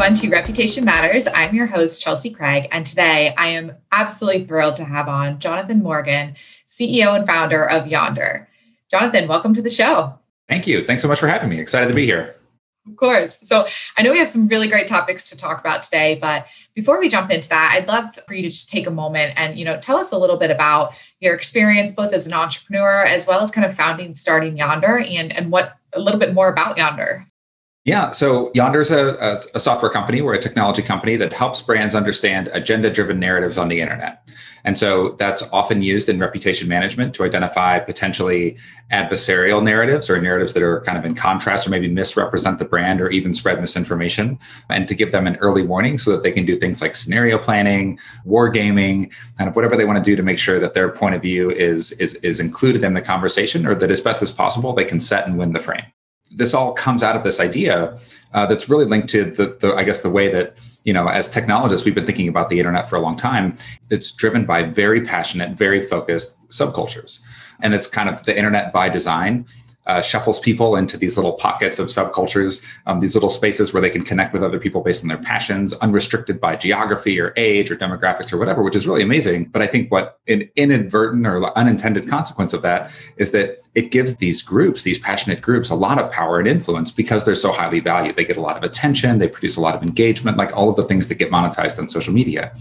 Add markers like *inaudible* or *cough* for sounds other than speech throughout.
everyone, to Reputation Matters. I'm your host, Chelsea Craig, and today I am absolutely thrilled to have on Jonathan Morgan, CEO and founder of Yonder. Jonathan, welcome to the show. Thank you. Thanks so much for having me. Excited to be here. Of course. So I know we have some really great topics to talk about today, but before we jump into that, I'd love for you to just take a moment and, you know, tell us a little bit about your experience both as an entrepreneur as well as kind of founding starting Yonder and and what a little bit more about Yonder. Yeah, so Yonder is a, a, a, software company. We're a technology company that helps brands understand agenda driven narratives on the internet. And so that's often used in reputation management to identify potentially adversarial narratives or narratives that are kind of in contrast or maybe misrepresent the brand or even spread misinformation and to give them an early warning so that they can do things like scenario planning, wargaming, kind of whatever they want to do to make sure that their point of view is, is, is included in the conversation or that as best as possible they can set and win the frame this all comes out of this idea uh, that's really linked to the, the, I guess, the way that you know, as technologists, we've been thinking about the internet for a long time. It's driven by very passionate, very focused subcultures, and it's kind of the internet by design uh, shuffles people into these little pockets of subcultures, um, these little spaces where they can connect with other people based on their passions, unrestricted by geography or age or demographics or whatever, which is really amazing. But I think what an inadvertent or unintended consequence of that is that it gives these groups, these passionate groups, a lot of power and influence because they're so highly valued. They get a lot of attention, they produce a lot of engagement, like all of the things that get monetized on social media.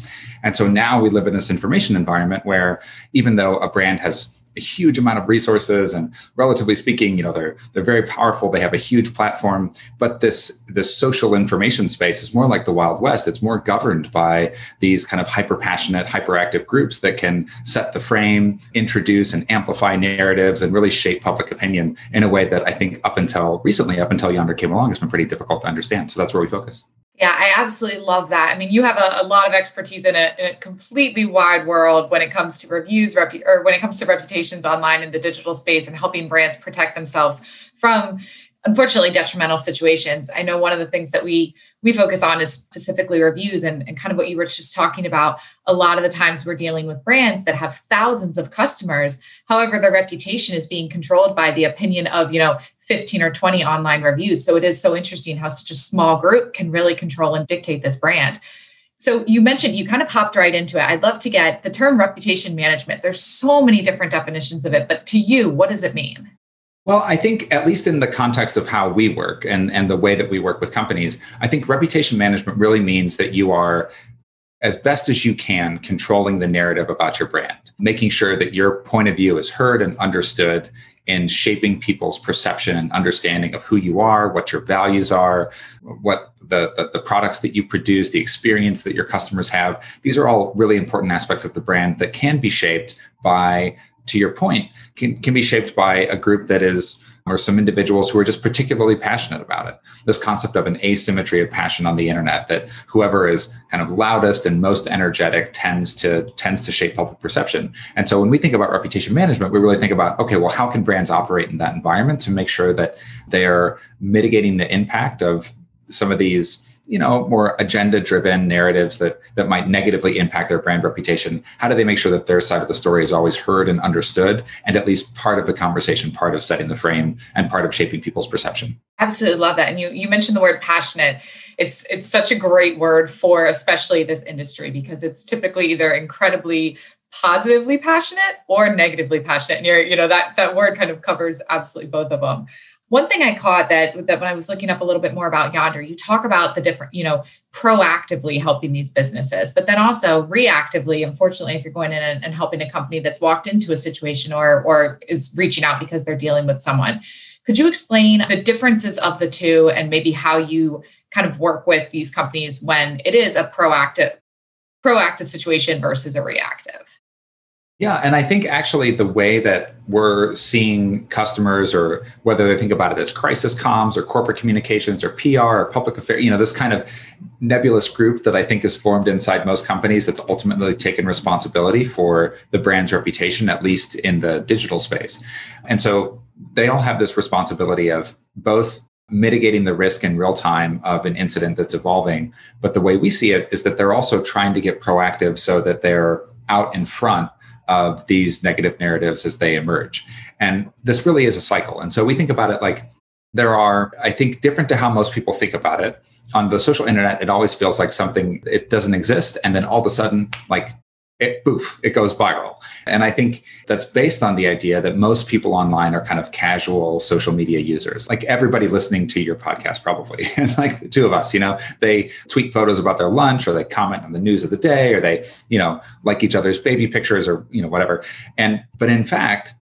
And so now we live in this information environment where even though a brand has a huge amount of resources and relatively speaking you know they're they're very powerful. They have a huge platform. But this this social information space is more like the wild west. It's more governed by these kind of hyper passionate hyperactive groups that can set the frame introduce and amplify narratives and really shape public opinion in a way that i think up until recently up until yonder came along has been pretty difficult to understand. So that's where we focus yeah, I absolutely love that. I mean, you have a, a lot of expertise in a, in a, completely wide world when it comes to reviews, repu- or when it comes to reputations online in the digital space and helping brands protect themselves from unfortunately detrimental situations i know one of the things that we we focus on is specifically reviews and, and kind of what you were just talking about a lot of the times we're dealing with brands that have thousands of customers however their reputation is being controlled by the opinion of you know 15 or 20 online reviews so it is so interesting how such a small group can really control and dictate this brand so you mentioned you kind of hopped right into it. I'd love to get the term reputation management. There's so many different definitions of it, but to you, what does it mean? Well, I think at least in the context of how we work and, and the way that we work with companies, I think reputation management really means that you are as best as you can controlling the narrative about your brand, making sure that your point of view is heard and understood in shaping people's perception and understanding of who you are, what your values are, what the, the, the, products that you produce, the experience that your customers have. These are all really important aspects of the brand that can be shaped by to your point, can, can be shaped by a group that is or some individuals who are just particularly passionate about it. This concept of an asymmetry of passion on the internet that whoever is kind of loudest and most energetic tends to tends to shape public perception. And so when we think about reputation management, we really think about okay, well, how can brands operate in that environment to make sure that they are mitigating the impact of some of these you know more agenda driven narratives that that might negatively impact their brand reputation? How do they make sure that their side of the story is always heard and understood and at least part of the conversation part of setting the frame and part of shaping people's perception? Absolutely love that and you you mentioned the word passionate. It's it's such a great word for especially this industry because it's typically either incredibly positively passionate or negatively passionate and you're you know that that word kind of covers absolutely both of them one thing I caught that that when I was looking up a little bit more about Yonder, you talk about the different, you know, proactively helping these businesses, but then also reactively. Unfortunately, if you're going in and, and helping a company that's walked into a situation or or is reaching out because they're dealing with someone, could you explain the differences of the two and maybe how you kind of work with these companies when it is a proactive proactive situation versus a reactive? Yeah, and I think actually the way that we're seeing customers, or whether they think about it as crisis comms or corporate communications or PR or public affairs, you know, this kind of nebulous group that I think is formed inside most companies that's ultimately taken responsibility for the brand's reputation, at least in the digital space. And so they all have this responsibility of both mitigating the risk in real time of an incident that's evolving. But the way we see it is that they're also trying to get proactive so that they're out in front of these negative narratives as they emerge. And this really is a cycle. And so we think about it like there are, I think, different to how most people think about it. On the social internet, it always feels like something, it doesn't exist. And then all of a sudden, like it poof, it goes viral. And I think that's based on the idea that most people online are kind of casual social media users, like everybody listening to your podcast, probably, *laughs* like the two of us, you know, they tweet photos about their lunch or they comment on the news of the day or they, you know, like each other's baby pictures or, you know, whatever. And, but in fact,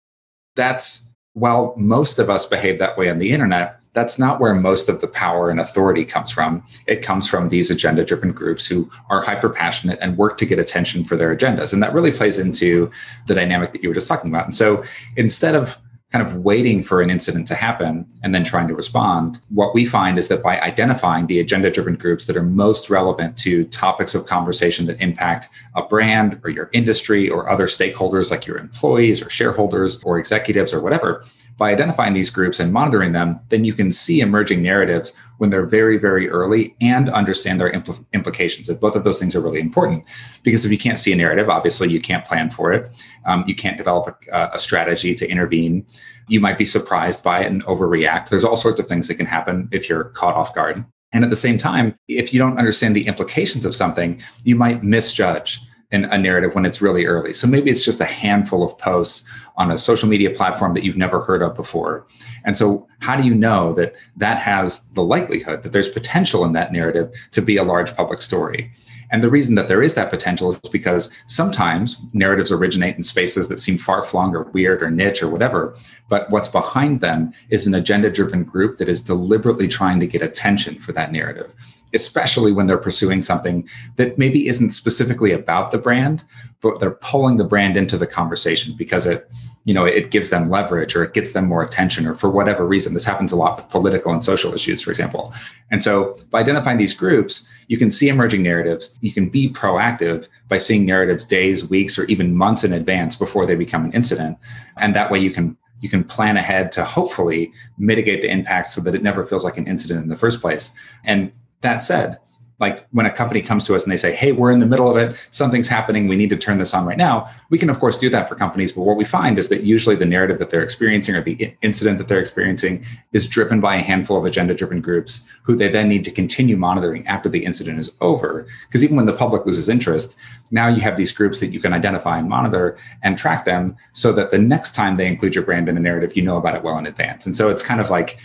that's while most of us behave that way on the internet, that's not where most of the power and authority comes from. It comes from these agenda driven groups who are hyper passionate and work to get attention for their agendas. And that really plays into the dynamic that you were just talking about. And so instead of kind of waiting for an incident to happen and then trying to respond. What we find is that by identifying the agenda driven groups that are most relevant to topics of conversation that impact a brand or your industry or other stakeholders like your employees or shareholders or executives or whatever, by identifying these groups and monitoring them, then you can see emerging narratives when they're very, very early and understand their impl- implications. And both of those things are really important because if you can't see a narrative, obviously you can't plan for it. Um, you can't develop a, a strategy to intervene. You might be surprised by it and overreact. There's all sorts of things that can happen if you're caught off guard. And at the same time, if you don't understand the implications of something, you might misjudge in a narrative when it's really early. So maybe it's just a handful of posts on a social media platform that you've never heard of before. And so, how do you know that that has the likelihood that there's potential in that narrative to be a large public story? And the reason that there is that potential is because sometimes narratives originate in spaces that seem far flung or weird or niche or whatever. But what's behind them is an agenda driven group that is deliberately trying to get attention for that narrative especially when they're pursuing something that maybe isn't specifically about the brand, but they're pulling the brand into the conversation because it, you know, it gives them leverage or it gets them more attention or for whatever reason. This happens a lot with political and social issues, for example. And so by identifying these groups, you can see emerging narratives. You can be proactive by seeing narratives days, weeks, or even months in advance before they become an incident. And that way you can you can plan ahead to hopefully mitigate the impact so that it never feels like an incident in the first place. And that said, like when a company comes to us and they say, hey, we're in the middle of it, something's happening, we need to turn this on right now, we can, of course, do that for companies. But what we find is that usually the narrative that they're experiencing or the incident that they're experiencing is driven by a handful of agenda driven groups who they then need to continue monitoring after the incident is over. Because even when the public loses interest, now you have these groups that you can identify and monitor and track them so that the next time they include your brand in a narrative, you know about it well in advance. And so it's kind of like,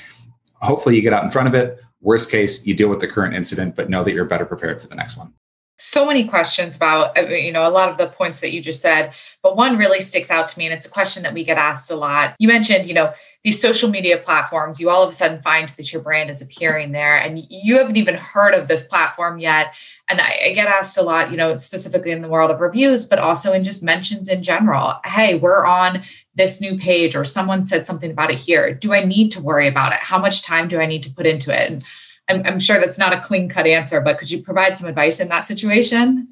hopefully you get out in front of it Worst case, you deal with the current incident, but know that you're better prepared for the next one. So many questions about, uh, you know, a lot of the points that you just said, but one really sticks out to me, and it's a question that we get asked a lot. You mentioned, you know, these social media platforms, you all of a sudden find that your brand is appearing there and you haven't even heard of this platform yet. And I, I, get asked a lot, you know, specifically in the world of reviews, but also in just mentions in general. Hey, we're on this new page or someone said something about it here. Do I need to worry about it? How much time do I need to put into it? And I'm, I'm sure that's not a clean cut answer, but could you provide some advice in that situation?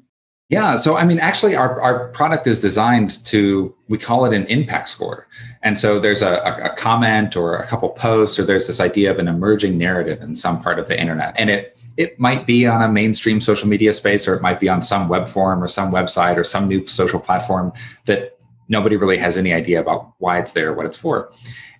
Yeah. So, I mean, actually, our, our product is designed to, we call it an impact score. And so there's a, a, comment or a couple posts, or there's this idea of an emerging narrative in some part of the internet. And it, it might be on a mainstream social media space, or it might be on some web form or some website or some new social platform that nobody really has any idea about why it's there, or what it's for.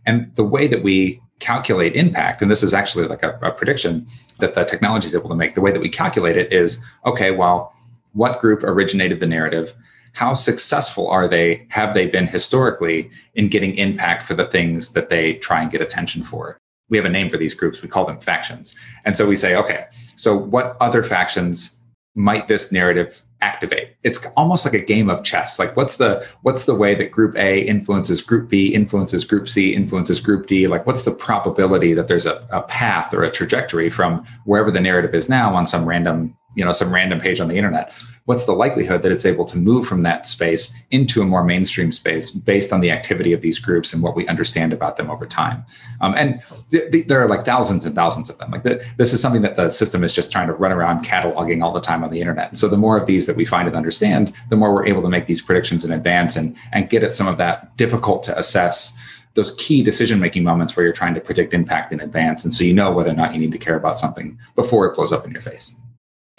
And the way that we calculate impact, and this is actually like a, a prediction that the technology is able to make, the way that we calculate it is okay, well, what group originated the narrative? How successful are they? Have they been historically in getting impact for the things that they try and get attention for? We have a name for these groups. We call them factions. And so we say okay so what other factions might this narrative activate. It's almost like a game of chess. Like what's the what's the way that group a influences group b influences group c influences group d? Like what's the probability that there's a, a path or a trajectory from wherever the narrative is now on some random you know some random page on the internet. What's the likelihood that it's able to move from that space into a more mainstream space based on the activity of these groups and what we understand about them over time? Um, and th- th- there are like thousands and thousands of them. Like th- this is something that the system is just trying to run around cataloging all the time on the internet. So the more of these that we find and understand the more we're able to make these predictions in advance and and get at some of that difficult to assess those key decision making moments where you're trying to predict impact in advance. And so you know whether or not you need to care about something before it blows up in your face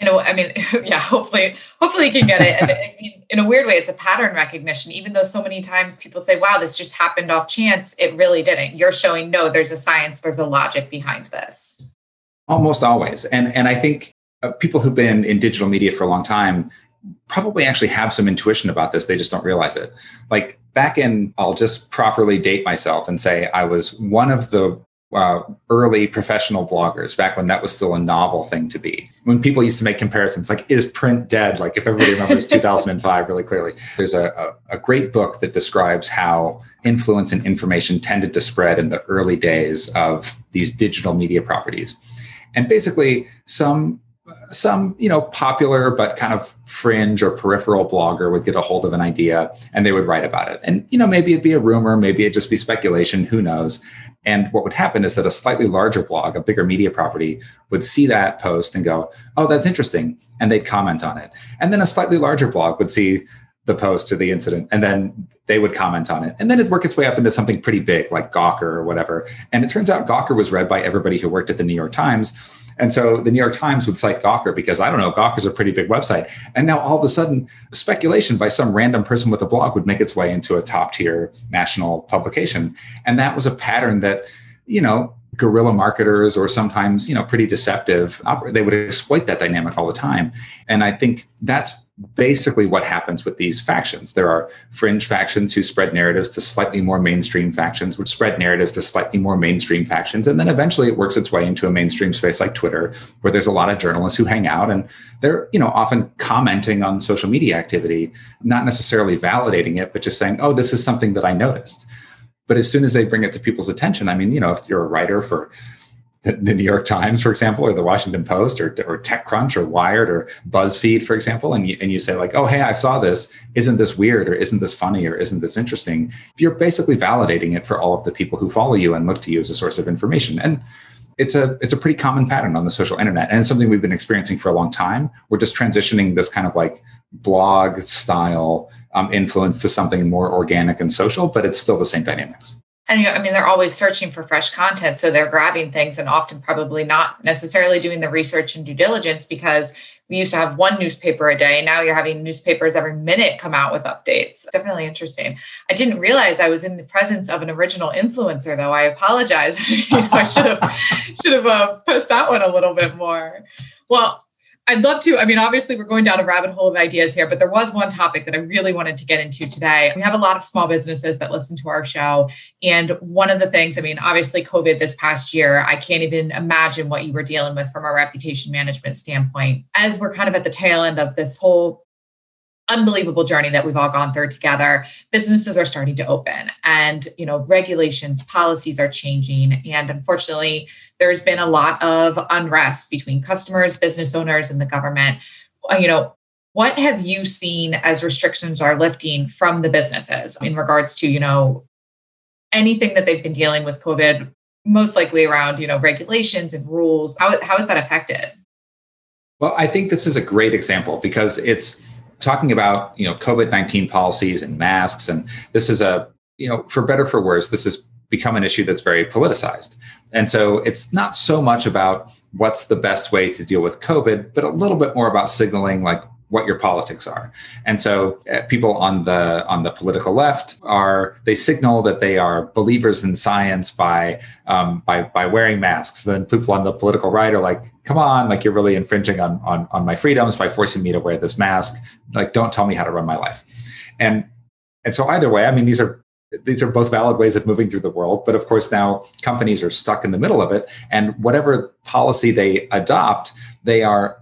you know, I mean, *laughs* yeah, hopefully, hopefully you can get it. And I mean, in a weird way, it's a pattern recognition. Even though so many times people say, wow, this just happened off chance, it really didn't. You're showing, no, there's a science, there's a logic behind this. Almost always. And, and I think uh, people who've been in digital media for a long time probably actually have some intuition about this. They just don't realize it. Like back in, I'll just properly date myself and say I was one of the uh, early professional bloggers back when that was still a novel thing to be. When people used to make comparisons, like, is print dead? Like, if everybody remembers *laughs* 2005 really clearly, there's a, a, a, great book that describes how influence and information tended to spread in the early days of these digital media properties. And basically, some some you know popular but kind of fringe or peripheral blogger would get a hold of an idea and they would write about it. And you know maybe it'd be a rumor maybe it'd just be speculation who knows? And what would happen is that a slightly larger blog a bigger media property would see that post and go oh that's interesting and they'd comment on it. And then a slightly larger blog would see the post or the incident and then they would comment on it. And then it'd work its way up into something pretty big like gawker or whatever. And it turns out gawker was read by everybody who worked at the new york times and so the New York Times would cite Gawker because I don't know, Gawker's a pretty big website. And now all of a sudden, speculation by some random person with a blog would make its way into a top tier national publication. And that was a pattern that, you know, guerrilla marketers or sometimes, you know, pretty deceptive, they would exploit that dynamic all the time. And I think that's basically what happens with these factions. There are fringe factions who spread narratives to slightly more mainstream factions, which spread narratives to slightly more mainstream factions. And then eventually it works its way into a mainstream space like Twitter, where there's a lot of journalists who hang out and they're, you know, often commenting on social media activity, not necessarily validating it, but just saying, oh, this is something that I noticed. But as soon as they bring it to people's attention, I mean, you know, if you're a writer for the, New York Times, for example, or the Washington Post, or, or TechCrunch, or Wired, or BuzzFeed, for example, and you, and you say like, "Oh, hey, I saw this. Isn't this weird? Or isn't this funny? Or isn't this interesting?" You're basically validating it for all of the people who follow you and look to you as a source of information. And it's a it's a pretty common pattern on the social internet, and it's something we've been experiencing for a long time. We're just transitioning this kind of like blog style um, influence to something more organic and social, but it's still the same dynamics and I mean, they're always searching for fresh content. So they're grabbing things and often probably not necessarily doing the research and due diligence because we used to have one newspaper a day. Now you're having newspapers every minute come out with updates. Definitely interesting. I didn't realize I was in the presence of an original influencer, though. I apologize. *laughs* you know, I should have should have uh, posted that one a little bit more. Well, I'd love to. I mean, obviously, we're going down a rabbit hole of ideas here, but there was one topic that I really wanted to get into today. We have a lot of small businesses that listen to our show. And one of the things, I mean, obviously, COVID this past year, I can't even imagine what you were dealing with from a reputation management standpoint. As we're kind of at the tail end of this whole unbelievable journey that we've all gone through together. Businesses are starting to open and you know regulations policies are changing. And unfortunately there's been a lot of unrest between customers business owners and the government. Uh, you know what have you seen as restrictions are lifting from the businesses in regards to you know anything that they've been dealing with covid most likely around you know regulations and rules? How, how has that affected? Well i think this is a great example because it's talking about you know COVID nineteen policies and masks, and this is a you know for better for worse, this has become an issue that's very politicized. And so it's not so much about what's the best way to deal with COVID, but a little bit more about signaling like what your politics are. And so uh, people on the on the political left are they signal that they are believers in science by um, by by wearing masks. Then people on the political right are like, come on, like you're really infringing on on on my freedoms by forcing me to wear this mask. Like don't tell me how to run my life. And and so either way, I mean these are these are both valid ways of moving through the world but of course now companies are stuck in the middle of it and whatever policy they adopt they are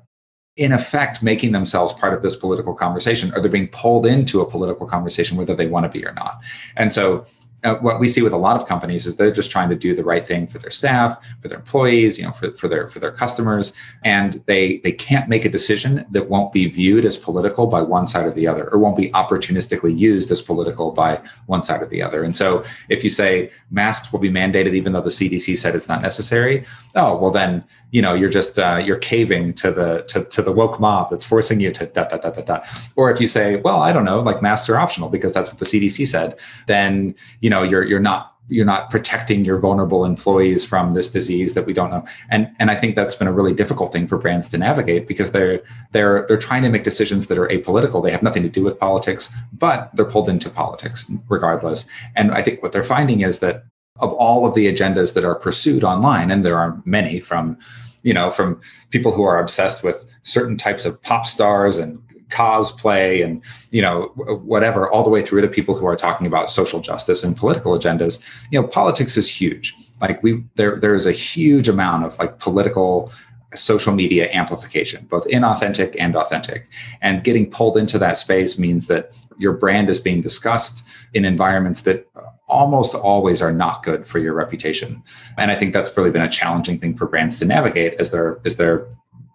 in effect making themselves part of this political conversation or they're being pulled into a political conversation whether they want to be or not. And so uh, what we see with a lot of companies is they're just trying to do the right thing for their staff, for their employees, you know, for, for their for their customers, and they they can't make a decision that won't be viewed as political by one side or the other, or won't be opportunistically used as political by one side or the other. And so, if you say masks will be mandated even though the CDC said it's not necessary, oh well, then you know you're just uh, you're caving to the to, to the woke mob that's forcing you to da da da da da. Or if you say, well, I don't know, like masks are optional because that's what the CDC said, then you you know you're you're not you're not protecting your vulnerable employees from this disease that we don't know. And and i think that's been a really difficult thing for brands to navigate because they're they're they're trying to make decisions that are apolitical. They have nothing to do with politics but they're pulled into politics regardless. And i think what they're finding is that of all of the agendas that are pursued online and there are many from you know from people who are obsessed with certain types of pop stars and cosplay and you know whatever all the way through to people who are talking about social justice and political agendas you know politics is huge. Like we there there is a huge amount of like political social media amplification both inauthentic and authentic. And getting pulled into that space means that your brand is being discussed in environments that almost always are not good for your reputation. And i think that's really been a challenging thing for brands to navigate as they're as they're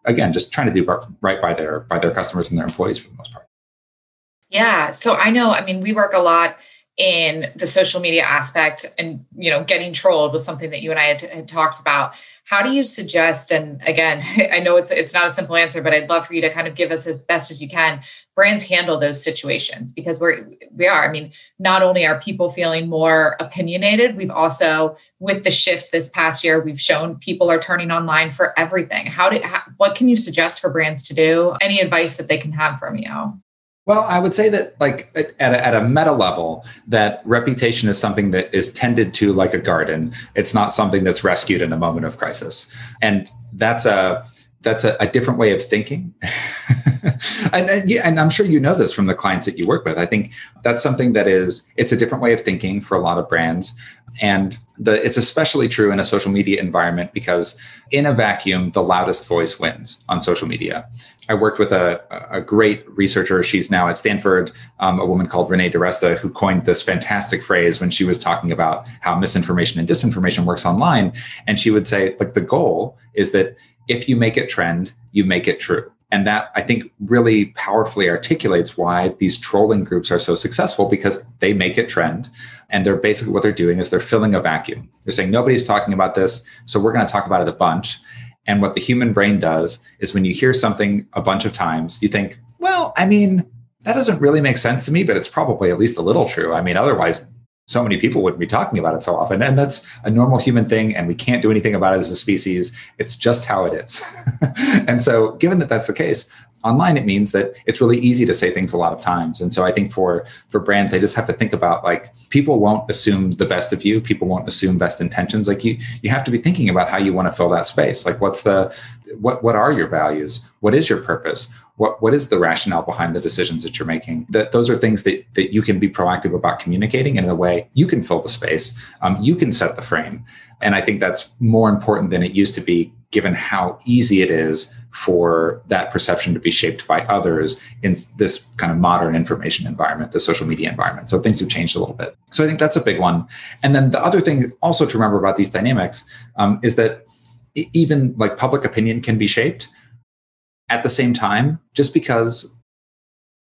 again just trying to do right by their by their customers and their employees for the most part. Yeah. So i know i mean we work a lot in the social media aspect and you know getting trolled was something that you and i had, had talked about how do you suggest and again *laughs* i know it's it's not a simple answer but i'd love for you to kind of give us as best as you can brands handle those situations because we're we are. I mean not only are people feeling more opinionated we've also with the shift this past year we've shown people are turning online for everything. How do how, what can you suggest for brands to do? Any advice that they can have from you well, I would say that, like at a, at a meta level, that reputation is something that is tended to like a garden. It's not something that's rescued in a moment of crisis, and that's a that's a, a different way of thinking. *laughs* and, and, yeah, and I'm sure you know this from the clients that you work with. I think that's something that is it's a different way of thinking for a lot of brands. And the, it's especially true in a social media environment because in a vacuum, the loudest voice wins on social media. I worked with a, a great researcher. She's now at Stanford, um, a woman called Renee DiResta, who coined this fantastic phrase when she was talking about how misinformation and disinformation works online. And she would say, like, the goal is that if you make it trend, you make it true. And that I think really powerfully articulates why these trolling groups are so successful because they make it trend. And they're basically what they're doing is they're filling a vacuum. They're saying nobody's talking about this, so we're going to talk about it a bunch. And what the human brain does is when you hear something a bunch of times, you think, well, I mean, that doesn't really make sense to me, but it's probably at least a little true. I mean, otherwise, so many people wouldn't be talking about it so often. And that's a normal human thing, and we can't do anything about it as a species. It's just how it is. *laughs* and so, given that that's the case, online it means that it's really easy to say things a lot of times. And so, I think for for brands, they just have to think about like people won't assume the best of you. People won't assume best intentions. Like you, you have to be thinking about how you want to fill that space. Like, what's the what what are your values? What is your purpose? What what is the rationale behind the decisions that you're making? That those are things that that you can be proactive about communicating in a way you can fill the space um, you can set the frame. And i think that's more important than it used to be given how easy it is for that perception to be shaped by others in this kind of modern information environment the social media environment. So things have changed a little bit. So i think that's a big one. And then the other thing also to remember about these dynamics um, is that even like public opinion can be shaped at the same time, just because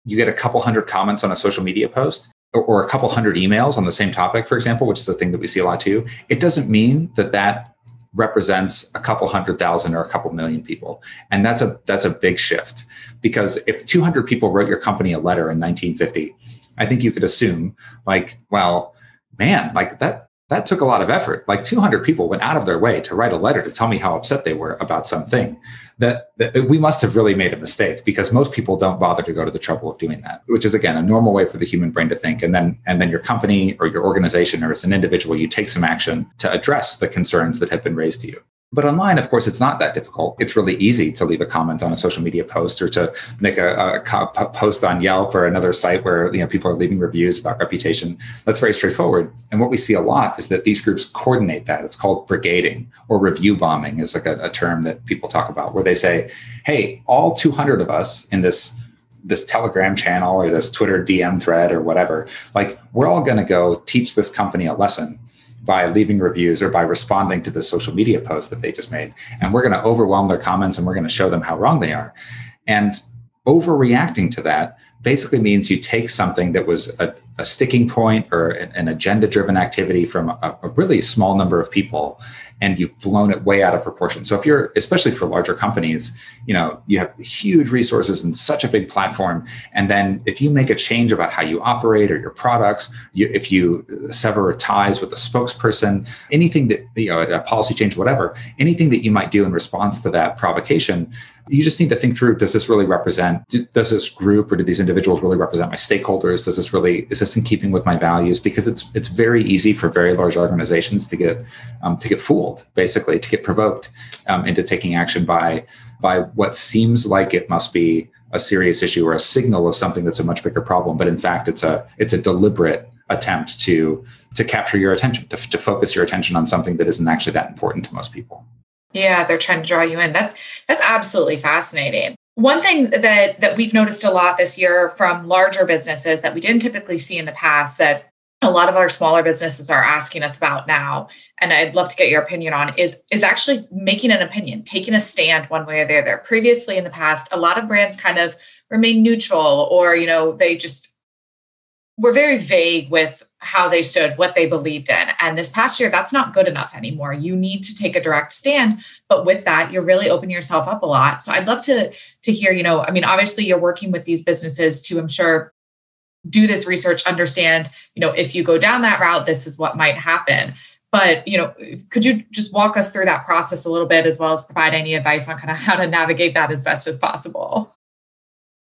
you get a couple hundred comments on a social media post or, or a couple hundred emails on the same topic, for example, which is a thing that we see a lot too, it doesn't mean that that represents a couple hundred thousand or a couple million people. And that's a that's a big shift because if 200 people wrote your company a letter in 1950 i think you could assume like well man like that that took a lot of effort. Like 200 people went out of their way to write a letter to tell me how upset they were about something. That, that, we must have really made a mistake because most people don't bother to go to the trouble of doing that, which is again a normal way for the human brain to think. And then and then your company or your organization or as an individual, you take some action to address the concerns that have been raised to you. But online, of course, it's not that difficult. It's really easy to leave a comment on a social media post or to make a, a, post on Yelp or another site where you know people are leaving reviews about reputation. That's very straightforward. And what we see a lot is that these groups coordinate that. It's called brigading or review bombing is like a, a term that people talk about, where they say, "Hey, all 200 of us in this." this telegram channel or this twitter dm thread or whatever like we're all going to go teach this company a lesson by leaving reviews or by responding to the social media post that they just made. And we're going to overwhelm their comments and we're going to show them how wrong they are. And overreacting to that basically means you take something that was a, a sticking point or an, agenda driven activity from a, a, really small number of people and you've blown it way out of proportion. So if you're especially for larger companies you know you have huge resources and such a big platform and then if you make a change about how you operate or your products you, if you sever ties with a spokesperson anything that you know a policy change whatever anything that you might do in response to that provocation you just need to think through does this really represent does this group or do these individuals really represent my stakeholders? Does this really is in keeping with my values because it's it's very easy for very large organizations to get um, to get fooled basically to get provoked um, into taking action by by what seems like it must be a serious issue or a signal of something that's a much bigger problem but in fact it's a it's a deliberate attempt to to capture your attention to, to focus your attention on something that isn't actually that important to most people yeah, they're trying to draw you in. That that's absolutely fascinating. One thing that that we've noticed a lot this year from larger businesses that we didn't typically see in the past that a lot of our smaller businesses are asking us about now and I'd love to get your opinion on is is actually making an opinion, taking a stand one way or the other. Previously in the past, a lot of brands kind of remain neutral or you know, they just were very vague with how they stood, what they believed in. And this past year, that's not good enough anymore. You need to take a direct stand. But with that, you're really opening yourself up a lot. So I'd love to, to hear, you know, I mean, obviously you're working with these businesses to, I'm sure, do this research, understand, you know, if you go down that route, this is what might happen. But, you know, could you just walk us through that process a little bit as well as provide any advice on kind of how to navigate that as best as possible?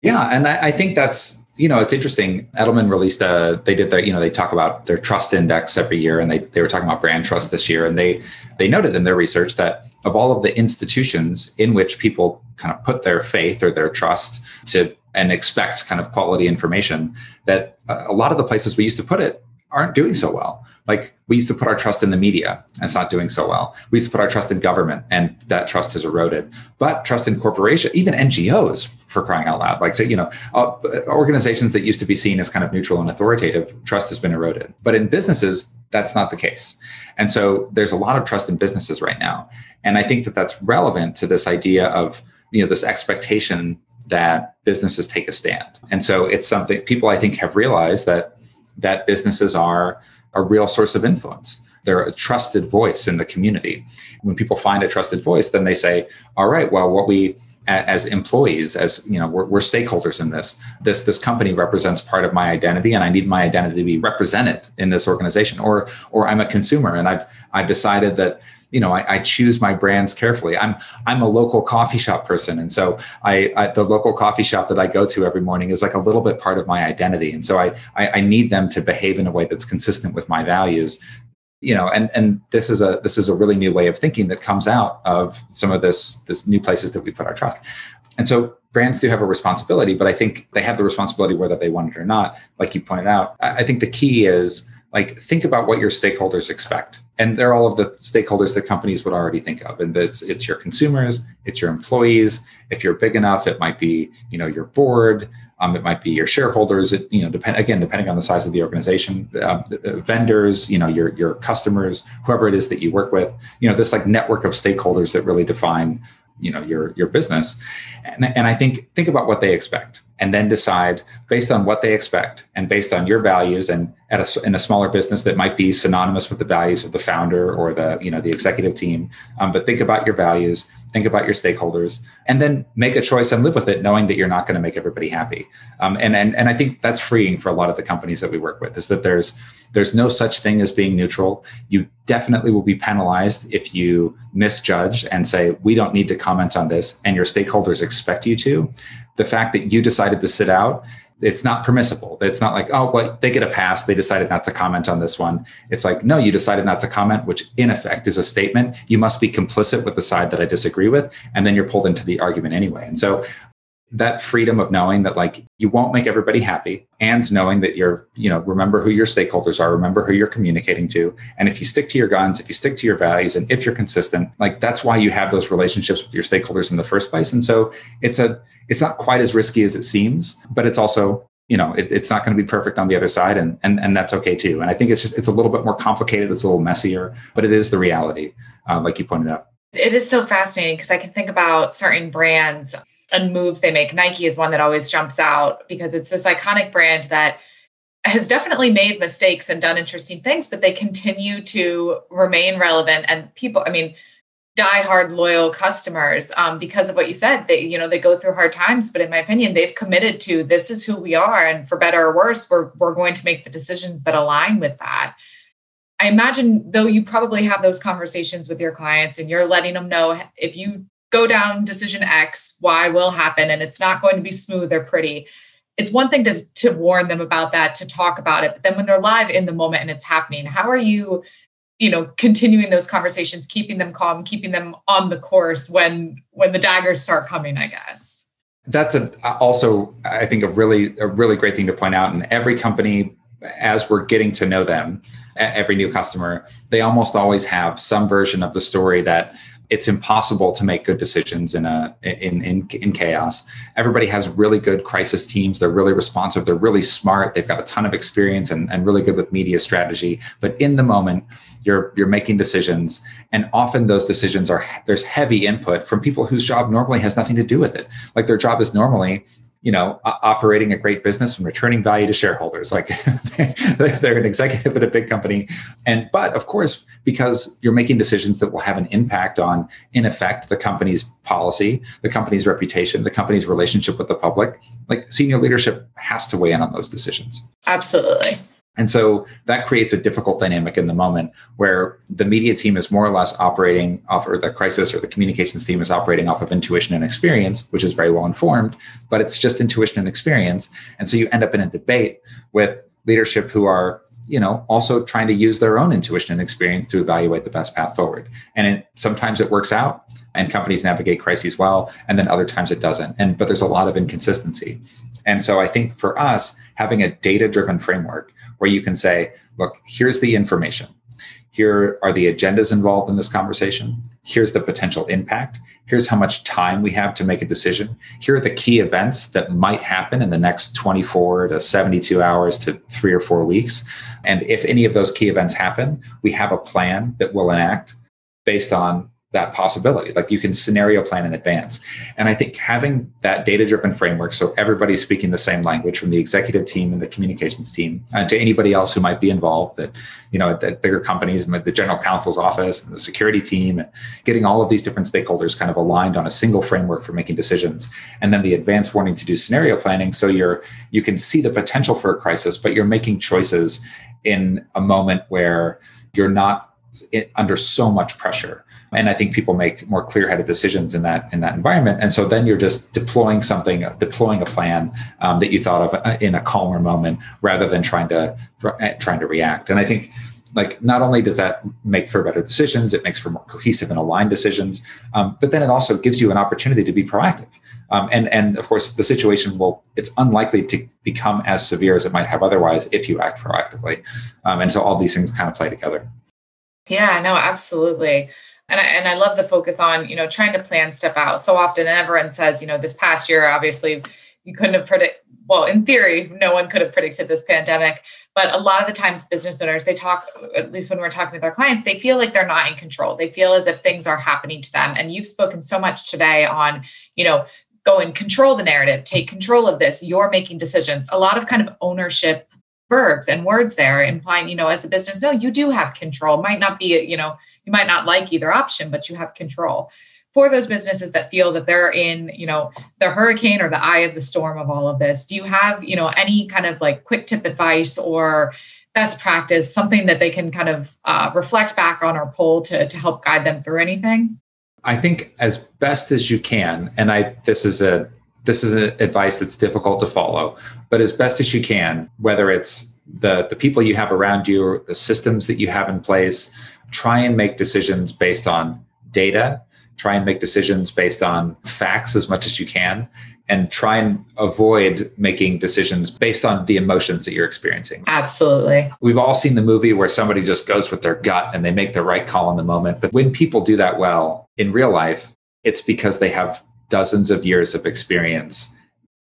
Yeah, and I, I, think that's you know it's interesting. Edelman released a they did their you know they talk about their trust index every year, and they they were talking about brand trust this year, and they they noted in their research that of all of the institutions in which people kind of put their faith or their trust to and expect kind of quality information, that uh, a lot of the places we used to put it aren't doing so well. Like we used to put our trust in the media, and it's not doing so well. We used to put our trust in government, and that trust has eroded. But trust in corporation, even NGOs, for crying out loud, like you know, uh, organizations that used to be seen as kind of neutral and authoritative, trust has been eroded. But in businesses, that's not the case. And so there's a lot of trust in businesses right now, and I think that that's relevant to this idea of you know this expectation that businesses take a stand. And so it's something people I think have realized that that businesses are a real source of influence. They're a trusted voice in the community. When people find a trusted voice, then they say, all right, well, what we as employees as you know we're, we're, stakeholders in this this this company represents part of my identity and i need my identity to be represented in this organization or or i'm a consumer and i've i've decided that you know I, I, choose my brands carefully. I'm i'm a local coffee shop person. And so I, I, the local coffee shop that i go to every morning is like a little bit part of my identity. And so I, I i need them to behave in a way that's consistent with my values. You know and and this is a this is a really new way of thinking that comes out of some of this this new places that we put our trust. And so brands do have a responsibility but i think they have the responsibility whether they want it or not. Like you pointed out i think the key is like think about what your stakeholders expect. And they're all of the stakeholders that companies would already think of. And it's it's your consumers it's your employees. If you're big enough it might be you know your board um, it might be your shareholders. It you know depend again depending on the size of the organization uh, vendors you know your your customers whoever it is that you work with you know this like network of stakeholders that really define you know your your business. And, and i think think about what they expect and then decide based on what they expect and based on your values and at a, in a smaller business that might be synonymous with the values of the founder or the you know the executive team. Um, but think about your values think about your stakeholders and then make a choice and live with it knowing that you're not going to make everybody happy. Um, and, and and i think that's freeing for a lot of the companies that we work with is that there's there's no such thing as being neutral. You definitely will be penalized if you misjudge and say we don't need to comment on this and your stakeholders expect you to. The fact that you decided to sit out it's not permissible. It's not like, oh, well, they get a pass. They decided not to comment on this one. It's like, no, you decided not to comment, which in effect is a statement. You must be complicit with the side that I disagree with. And then you're pulled into the argument anyway. And so that freedom of knowing that like you won't make everybody happy and knowing that you're you know remember who your stakeholders are remember who you're communicating to. And if you stick to your guns if you stick to your values and if you're consistent like that's why you have those relationships with your stakeholders in the first place. And so it's a it's not quite as risky as it seems but it's also you know it, it's not going to be perfect on the other side and, and and that's okay too. And i think it's just it's a little bit more complicated it's a little messier but it is the reality uh, like you pointed out. It is so fascinating because i can think about certain brands and moves they make. Nike is one that always jumps out because it's this iconic brand that has definitely made mistakes and done interesting things, but they continue to remain relevant. And people, I mean, die-hard loyal customers um, because of what you said. They, you know, they go through hard times, but in my opinion, they've committed to this is who we are, and for better or worse, we're we're going to make the decisions that align with that. I imagine though you probably have those conversations with your clients and you're letting them know if you go down decision X, Y will happen and it's not going to be smooth or pretty. It's one thing to, to warn them about that, to talk about it, but then when they're live in the moment and it's happening, how are you, you know, continuing those conversations, keeping them calm, keeping them on the course when when the daggers start coming, I guess. That's a, also, I think, a really a really great thing to point out. And every company as we're getting to know them, every new customer, they almost always have some version of the story that it's impossible to make good decisions in a in, in in chaos. Everybody has really good crisis teams. They're really responsive. They're really smart. They've got a ton of experience and, and really good with media strategy. But in the moment, you're you're making decisions, and often those decisions are there's heavy input from people whose job normally has nothing to do with it. Like their job is normally you know operating a great business and returning value to shareholders. Like *laughs* they're an executive at a big company. And but of course because you're making decisions that will have an impact on in effect the company's policy the company's reputation the company's relationship with the public like senior leadership has to weigh in on those decisions. Absolutely and so that creates a difficult dynamic in the moment where the media team is more or less operating off, or the crisis or the communications team is operating off of intuition and experience, which is very well informed, but it's just intuition and experience. And so you end up in a debate with leadership who are you know also trying to use their own intuition and experience to evaluate the best path forward. And it, sometimes it works out and companies navigate crises well and then other times it doesn't. And but there's a lot of inconsistency. And so i think for us having a data driven framework where you can say, look, here's the information. Here are the agendas involved in this conversation. Here's the potential impact. Here's how much time we have to make a decision. Here are the key events that might happen in the next 24 to 72 hours to three or four weeks. And if any of those key events happen, we have a plan that we'll enact based on that possibility. Like you can scenario plan in advance. And I think having that data driven framework, so everybody's speaking the same language from the executive team and the communications team and to anybody else who might be involved that, you know, at, at bigger companies, the general counsel's office and the security team, and getting all of these different stakeholders kind of aligned on a single framework for making decisions. And then the advance warning to do scenario planning. So you're, you can see the potential for a crisis, but you're making choices in a moment where you're not eh, under so much pressure and i think people make more clear-headed decisions in that in that environment. And so then you're just deploying something deploying a plan um, that you thought of uh, in a calmer moment rather than trying to uh, trying to react. And i think like not only does that make for better decisions it makes for more cohesive and aligned decisions um, but then it also gives you an opportunity to be proactive. Um, and and of course the situation will it's unlikely to become as severe as it might have otherwise if you act proactively. Um, and so all these things kind of play together. Yeah no absolutely and I, and I love the focus on you know trying to plan stuff out. So often and everyone says you know this past year obviously you couldn't have predict well in theory no one could have predicted this pandemic. But a lot of the times business owners they talk at least when we're talking with our clients they feel like they're not in control. They feel as if things are happening to them. And you've spoken so much today on you know go and control the narrative take control of this you're making decisions. A lot of kind of ownership verbs and words there implying you know as a business no you do have control. Might not be you know you might not like either option but you have control. For those businesses that feel that they're in you know the hurricane or the eye of the storm of all of this do you have you know any kind of like quick tip advice or best practice something that they can kind of uh, reflect back on or pull to, to help guide them through anything? I think as best as you can and i this is a this is an advice that's difficult to follow, but as best as you can, whether it's the, the people you have around you or the systems that you have in place, try and make decisions based on data, try and make decisions based on facts as much as you can, and try and avoid making decisions based on the emotions that you're experiencing. Absolutely. We've all seen the movie where somebody just goes with their gut and they make the right call in the moment. But when people do that well in real life, it's because they have dozens of years of experience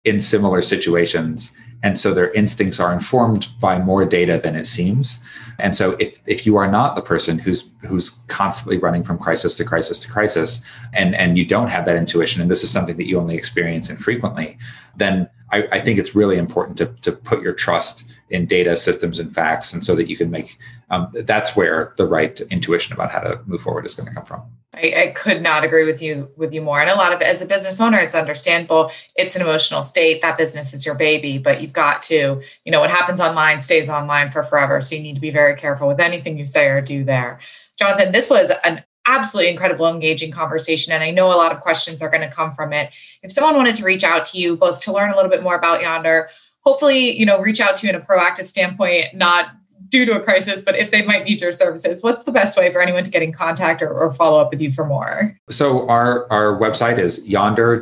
in similar situations And so their instincts are informed by more data than it seems. And so if, if you are not the person who's who's constantly running from crisis to crisis to crisis and, and you don't have that intuition, and this is something that you only experience infrequently, then I, I think it's really important to, to put your trust in data systems and facts and so that you can make um, that's where the right intuition about how to move forward is going to come from. I, I, could not agree with you with you more. And a lot of as a business owner it's understandable. It's an emotional state. That business is your baby but you've got to you know what happens online stays online for forever. So you need to be very careful with anything you say or do there. Jonathan this was an absolutely incredible engaging conversation and i know a lot of questions are going to come from it. If someone wanted to reach out to you both to learn a little bit more about yonder hopefully you know reach out to you in a proactive standpoint not due to a crisis, but if they might need your services, what's the best way for anyone to get in contact or, or follow up with you for more? So our, our website is yonder-ai.com.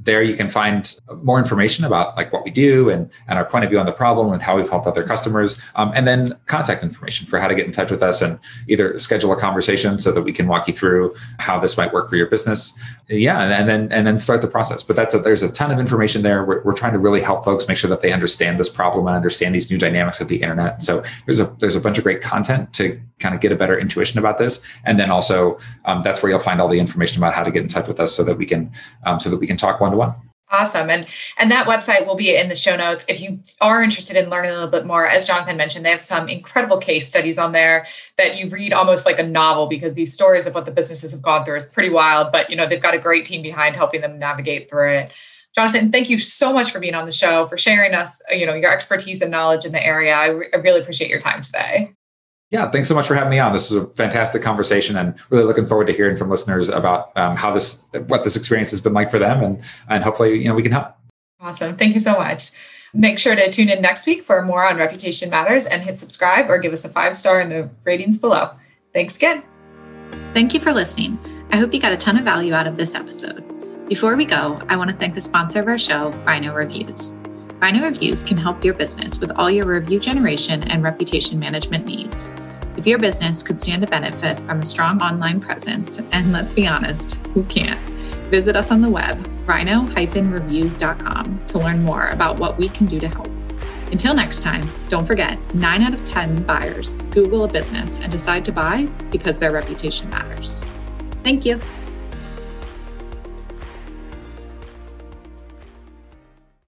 There you can find more information about like what we do and, and our point of view on the problem and how we've helped other customers. Um, and then contact information for how to get in touch with us and either schedule a conversation so that we can walk you through how this might work for your business. Yeah. And, then, and then start the process. But that's a, there's a ton of information there. We're, we're trying to really help folks make sure that they understand this problem and understand these new dynamics of the internet. So there's a there's a bunch of great content to kind of get a better intuition about this, and then also um, that's where you'll find all the information about how to get in touch with us so that we can um, so that we can talk one to one. Awesome. And and that website will be in the show notes. If you are interested in learning a little bit more, as Jonathan mentioned, they have some incredible case studies on there that you read almost like a novel because these stories of what the businesses have gone through is pretty wild. But you know, they've got a great team behind helping them navigate through it. Jonathan, thank you so much for being on the show, for sharing us, you know, your expertise and knowledge in the area. I, re- I really appreciate your time today. Yeah, thanks so much for having me on. This was a fantastic conversation, and really looking forward to hearing from listeners about um, how this, what this experience has been like for them, and and hopefully, you know, we can help. Awesome, thank you so much. Make sure to tune in next week for more on Reputation Matters, and hit subscribe or give us a five star in the ratings below. Thanks again. Thank you for listening. I hope you got a ton of value out of this episode. Before we go, I want to thank the sponsor of our show, Rhino Reviews. Rhino Reviews can help your business with all your review generation and reputation management needs. If your business could stand to benefit from a strong online presence, and let's be honest, who can't? Visit us on the web, rhino-reviews.com, to learn more about what we can do to help. Until next time, don't forget 9 out of 10 buyers Google a business and decide to buy because their reputation matters. Thank you.